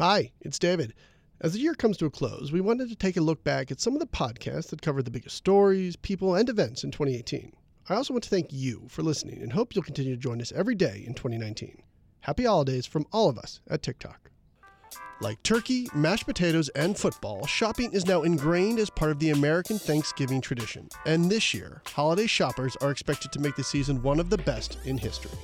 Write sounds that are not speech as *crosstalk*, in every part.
Hi, it's David. As the year comes to a close, we wanted to take a look back at some of the podcasts that covered the biggest stories, people, and events in 2018. I also want to thank you for listening and hope you'll continue to join us every day in 2019. Happy holidays from all of us at TicToc. Like turkey, mashed potatoes, and football, shopping is now ingrained as part of the American Thanksgiving tradition. And this year, holiday shoppers are expected to make the season one of the best in history.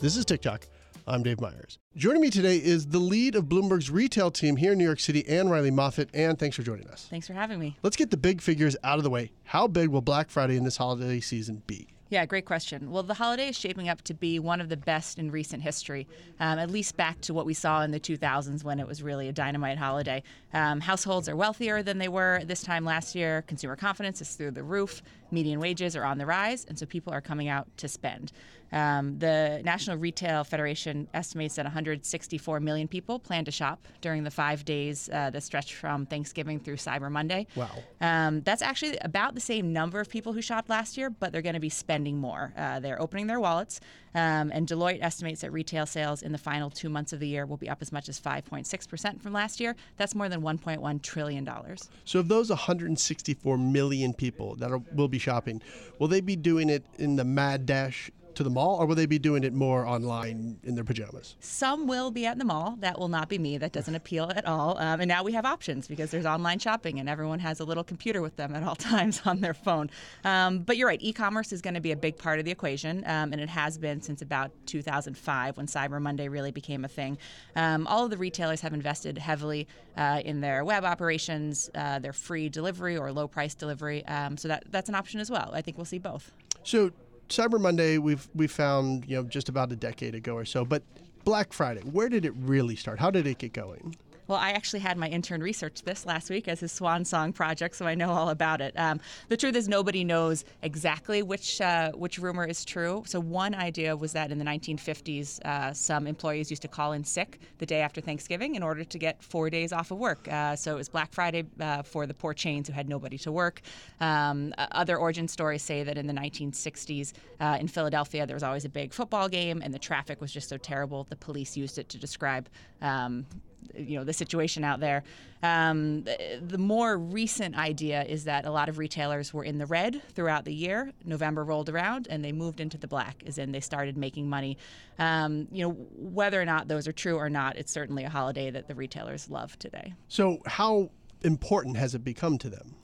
This is TicToc. I'm Dave Meyers. Joining me today is the lead of Bloomberg's retail team here in New York City, Anne Riley Moffat. Anne, thanks for joining us. Thanks for having me. Let's get the big figures out of the way. How big will Black Friday in this holiday season be? Yeah, great question. Well, the holiday is shaping up to be one of the best in recent history, um, at least back to what we saw in the 2000s when it was really a dynamite holiday. Um, households are wealthier than they were this time last year. Consumer confidence is through the roof. Median wages are on the rise, and so people are coming out to spend. Um, the National Retail Federation estimates that 164 million people plan to shop during the five days uh, that stretch from Thanksgiving through Cyber Monday. Wow. Um, that's actually about the same number of people who shopped last year, but they're going to be spending more. Uh, they're opening their wallets, um, and Deloitte estimates that retail sales in the final two months of the year will be up as much as 5.6% from last year. That's more than $1.1 trillion. So, of those 164 million people that are, will be shopping, will they be doing it in the mad dash to the mall, or will they be doing it more online in their pajamas? Some will be at the mall. That will not be me. That doesn't appeal at all. Um, and now we have options because there's online shopping, and everyone has a little computer with them at all *laughs* times on their phone. Um, but you're right. E-commerce is going to be a big part of the equation, um, and it has been since about 2005 when Cyber Monday really became a thing. Um, all of the retailers have invested heavily uh, in their web operations, uh, their free delivery or low price delivery. Um, so that that's an option as well. I think we'll see both. So Cyber Monday, we've we found you know just about a decade ago or so, but Black Friday, where did it really start? How did it get going? Well, I actually had my intern research this last week as his swan song project, so I know all about it. Um, the truth is, nobody knows exactly which uh, which rumor is true. So one idea was that in the 1950s, uh, some employees used to call in sick the day after Thanksgiving in order to get four days off of work. Uh, so it was Black Friday uh, for the poor chains who had nobody to work. Um, other origin stories say that in the 1960s uh, in Philadelphia, there was always a big football game, and the traffic was just so terrible, the police used it to describe. Um, you know the situation out there. Um, the, the, more recent idea is that a lot of retailers were in the red throughout the year. November rolled around and they moved into the black, as in they started making money. Um, you know whether or not those are true or not, it's certainly a holiday that the retailers love today. So how important has it become to them?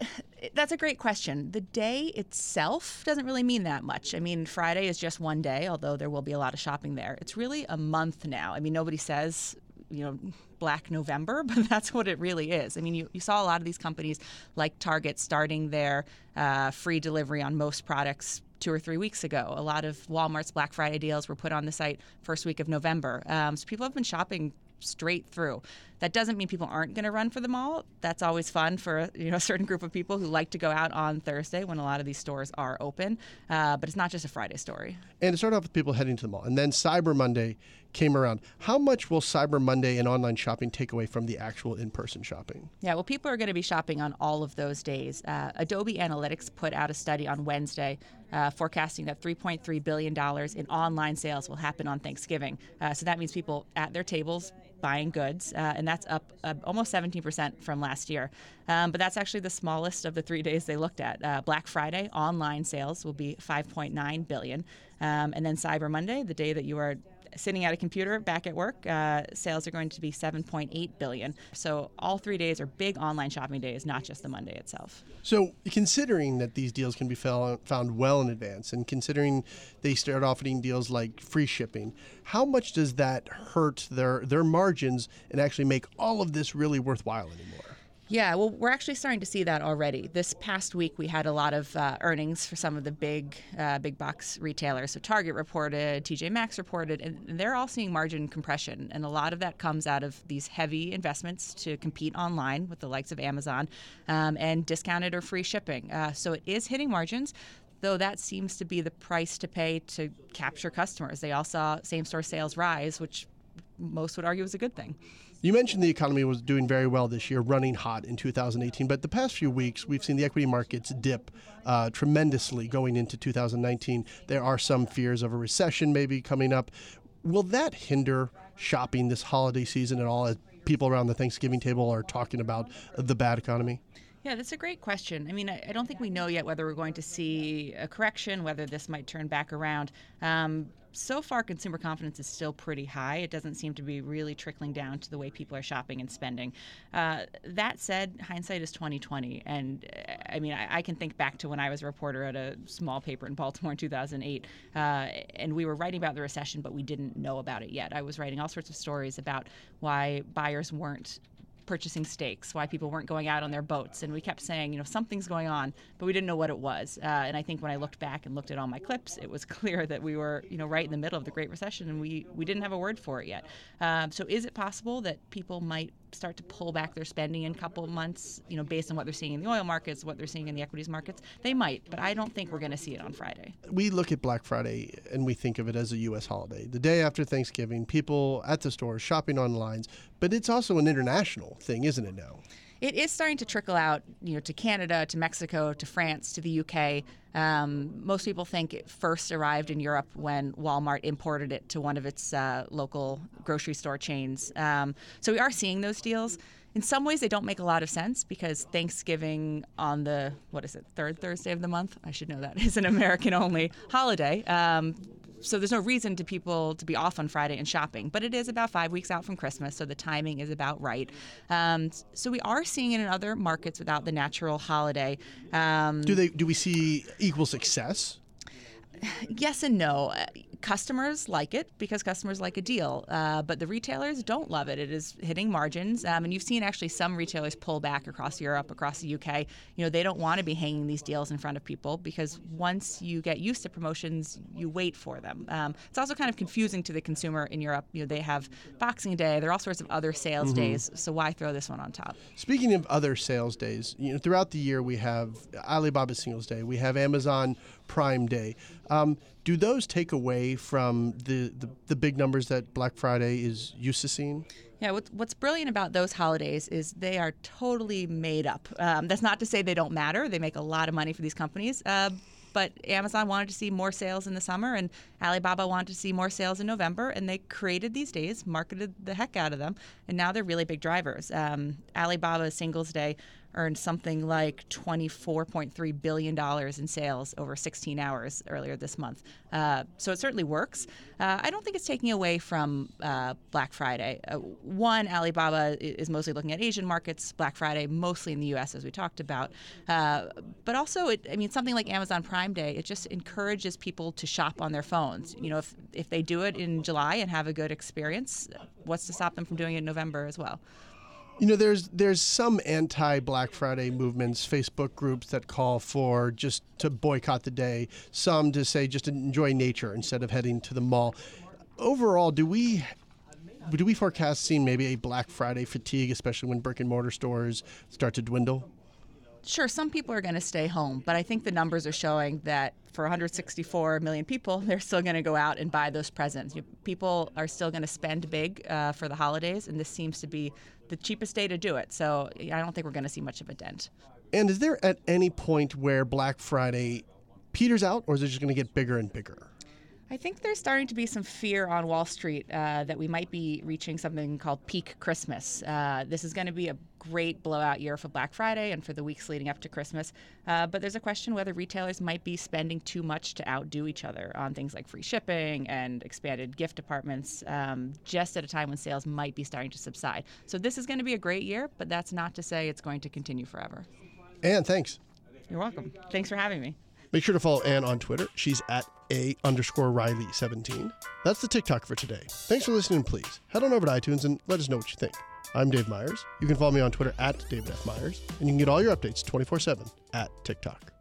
*sighs* That's a great question. The day itself doesn't really mean that much. I mean, Friday is just one day, although there will be a lot of shopping there. It's really a month now. I mean, nobody says you know black november *laughs* but that's what it really is i mean you, you saw a lot of these companies like target starting their uh, free delivery on most products two or three weeks ago a lot of walmart's black friday deals were put on the site first week of november um, so people have been shopping straight through. That doesn't mean people aren't going to run for the mall. That's always fun for you know *laughs* a certain group of people who like to go out on Thursday when a lot of these stores are open. Uh, but it's not just a Friday story. And it started off with people heading to the mall, and then Cyber Monday came around. How much will Cyber Monday and online shopping take away from the actual in-person shopping? Yeah, well, people are going to be shopping on all of those days. Uh, Adobe Analytics put out a study on Wednesday uh, forecasting that 3.3 billion dollars in online sales will happen on Thanksgiving. Uh, so that means people at their tables buying goods, uh, and that's up uh, almost 17% from last year. Um, but that's actually the smallest of the three days they looked at. Uh, Black Friday online sales will be 5.9 billion, um, and then Cyber Monday, the day that you are sitting at a computer back at work, uh, sales are going to be 7.8 billion. So all three days are big online shopping days, not just the Monday itself. So considering that these deals can be found well in advance, and considering they start offering deals like free shipping, how much does that hurt their their margins and actually make all of this really worthwhile anymore? Yeah, well, we're actually starting to see that already. This past week, we had a lot of uh, earnings for some of the big, uh, big box retailers. So Target reported, TJ Maxx reported, and they're all seeing margin compression. And a lot of that comes out of these heavy investments to compete online with the likes of Amazon um, and discounted or free shipping. Uh, so it is hitting margins though that seems to be the price to pay to capture customers. They all saw same store sales rise, which most would argue is a good thing. You mentioned the economy was doing very well this year, running hot in 2018, but the past few weeks we've seen the equity markets dip uh, tremendously going into 2019. There are some fears of a recession maybe coming up. Will that hinder shopping this holiday season at all as people around the Thanksgiving table are talking about the bad economy? Yeah, that's a great question. I mean, I, don't think we know yet whether we're going to see a correction, whether this might turn back around. Um, so far, consumer confidence is still pretty high. It doesn't seem to be really trickling down to the way people are shopping and spending. Uh, that said, hindsight is 2020, and uh, I mean, I, I, can think back to when I was a reporter at a small paper in Baltimore in 2008, uh, and we were writing about the recession, but we didn't know about it yet. I was writing all sorts of stories about why buyers weren't purchasing steaks, why people weren't going out on their boats. And we kept saying, you know, something's going on, but we didn't know what it was. Uh, and I think when I looked back and looked at all my clips, it was *laughs* clear that we were, you know, right in the middle of the Great Recession and we, we didn't have a word for it yet. Um, so is it possible that people might start to pull back their spending in a couple months, you know, based on what they're seeing in the oil markets, what they're seeing in the equities markets. They might, but I don't think we're going to see it on Friday. We look at Black Friday and we think of it as a U.S. holiday. The day after Thanksgiving, people at the stores shopping on lines, but it's also an international thing, isn't it now? It is starting to trickle out, you know, to Canada, to Mexico, to France, to the UK. Um, most people think it first arrived in Europe when Walmart imported it to one of its uh, local grocery store chains. Um, so we are seeing those deals. In some ways, they don't make a lot of sense because Thanksgiving on the what is it third Thursday of the month? I should know that *laughs* is an American-only holiday. Um, so there's no reason to people to be off on Friday and shopping. But it is about five weeks out from Christmas, so the timing is about right. Um, so we are seeing it in other markets without the natural holiday. Um, do they? Do we see equal success? Yes and no customers like it because customers like a deal, uh, but the retailers don't love it. It is hitting margins, um, and you've seen actually some retailers pull back across Europe, across the UK. You know, they don't want to be hanging these deals in front of people because once you get used to promotions, you wait for them. Um, it's also kind of confusing to the consumer in Europe. You know, they have Boxing Day, there are all sorts of other sales mm-hmm. days, so why throw this one on top? Speaking of other sales days, you know, throughout the year we have Alibaba Singles Day, we have Amazon Prime Day. Um, do those take away from the, the, the, big numbers that Black Friday is used to seeing? Yeah, what's brilliant about those holidays is they are totally made up. Um, that's not to say they don't matter. They make a lot of money for these companies. Uh, but Amazon wanted to see more sales in the summer, and Alibaba wanted to see more sales in November, and they created these days, marketed the heck out of them, and now they're really big drivers. Um, Alibaba Singles Day earned something like $24.3 billion in sales over 16 hours earlier this month. Uh, so it certainly works. Uh, I don't think it's taking away from uh, Black Friday. Uh, one, Alibaba is mostly looking at Asian markets, Black Friday mostly in the US, as we talked about. Uh, but also, it, I mean, something like Amazon Prime Day, it just encourages people to shop on their phones. You know, if, if they do it in July and have a good experience, what's to stop them from doing it in November as well? You know, there's there's some anti Black Friday movements, Facebook groups that call for just to boycott the day. Some to say just enjoy nature instead of heading to the mall. Overall, do we do we forecast seeing maybe a Black Friday fatigue, especially when brick and mortar stores start to dwindle? Sure, some people are going to stay home, but I think the numbers are showing that for 164 million people, *laughs* they're still going to go out and buy those presents. People are still going to spend big uh, for the holidays, and this seems to be the cheapest day to do it. So I don't think we're going to see much of a dent. And is there at any point where Black Friday peters out, or is it just going to get bigger and bigger? I think there's starting to be some fear on Wall Street uh, that we might be reaching something called peak Christmas. Uh, this is going to be a great blowout year for Black Friday and for the weeks leading up to Christmas. Uh, but there's a question whether retailers might be spending too much to outdo each other on things like free shipping and expanded gift departments um, just at a time when sales might be starting to subside. So this is going to be a great year, but that's not to say it's going to continue forever. And thanks. You're welcome. Thanks for having me. Make sure to follow Anne on Twitter. She's at a underscore Riley 17. That's the TicToc for today. Thanks for listening. Please head on over to iTunes and let us know what you think. I'm Dave Meyers. You can follow me on Twitter at David F. Meyers, and you can get all your updates 24 7 at TicToc.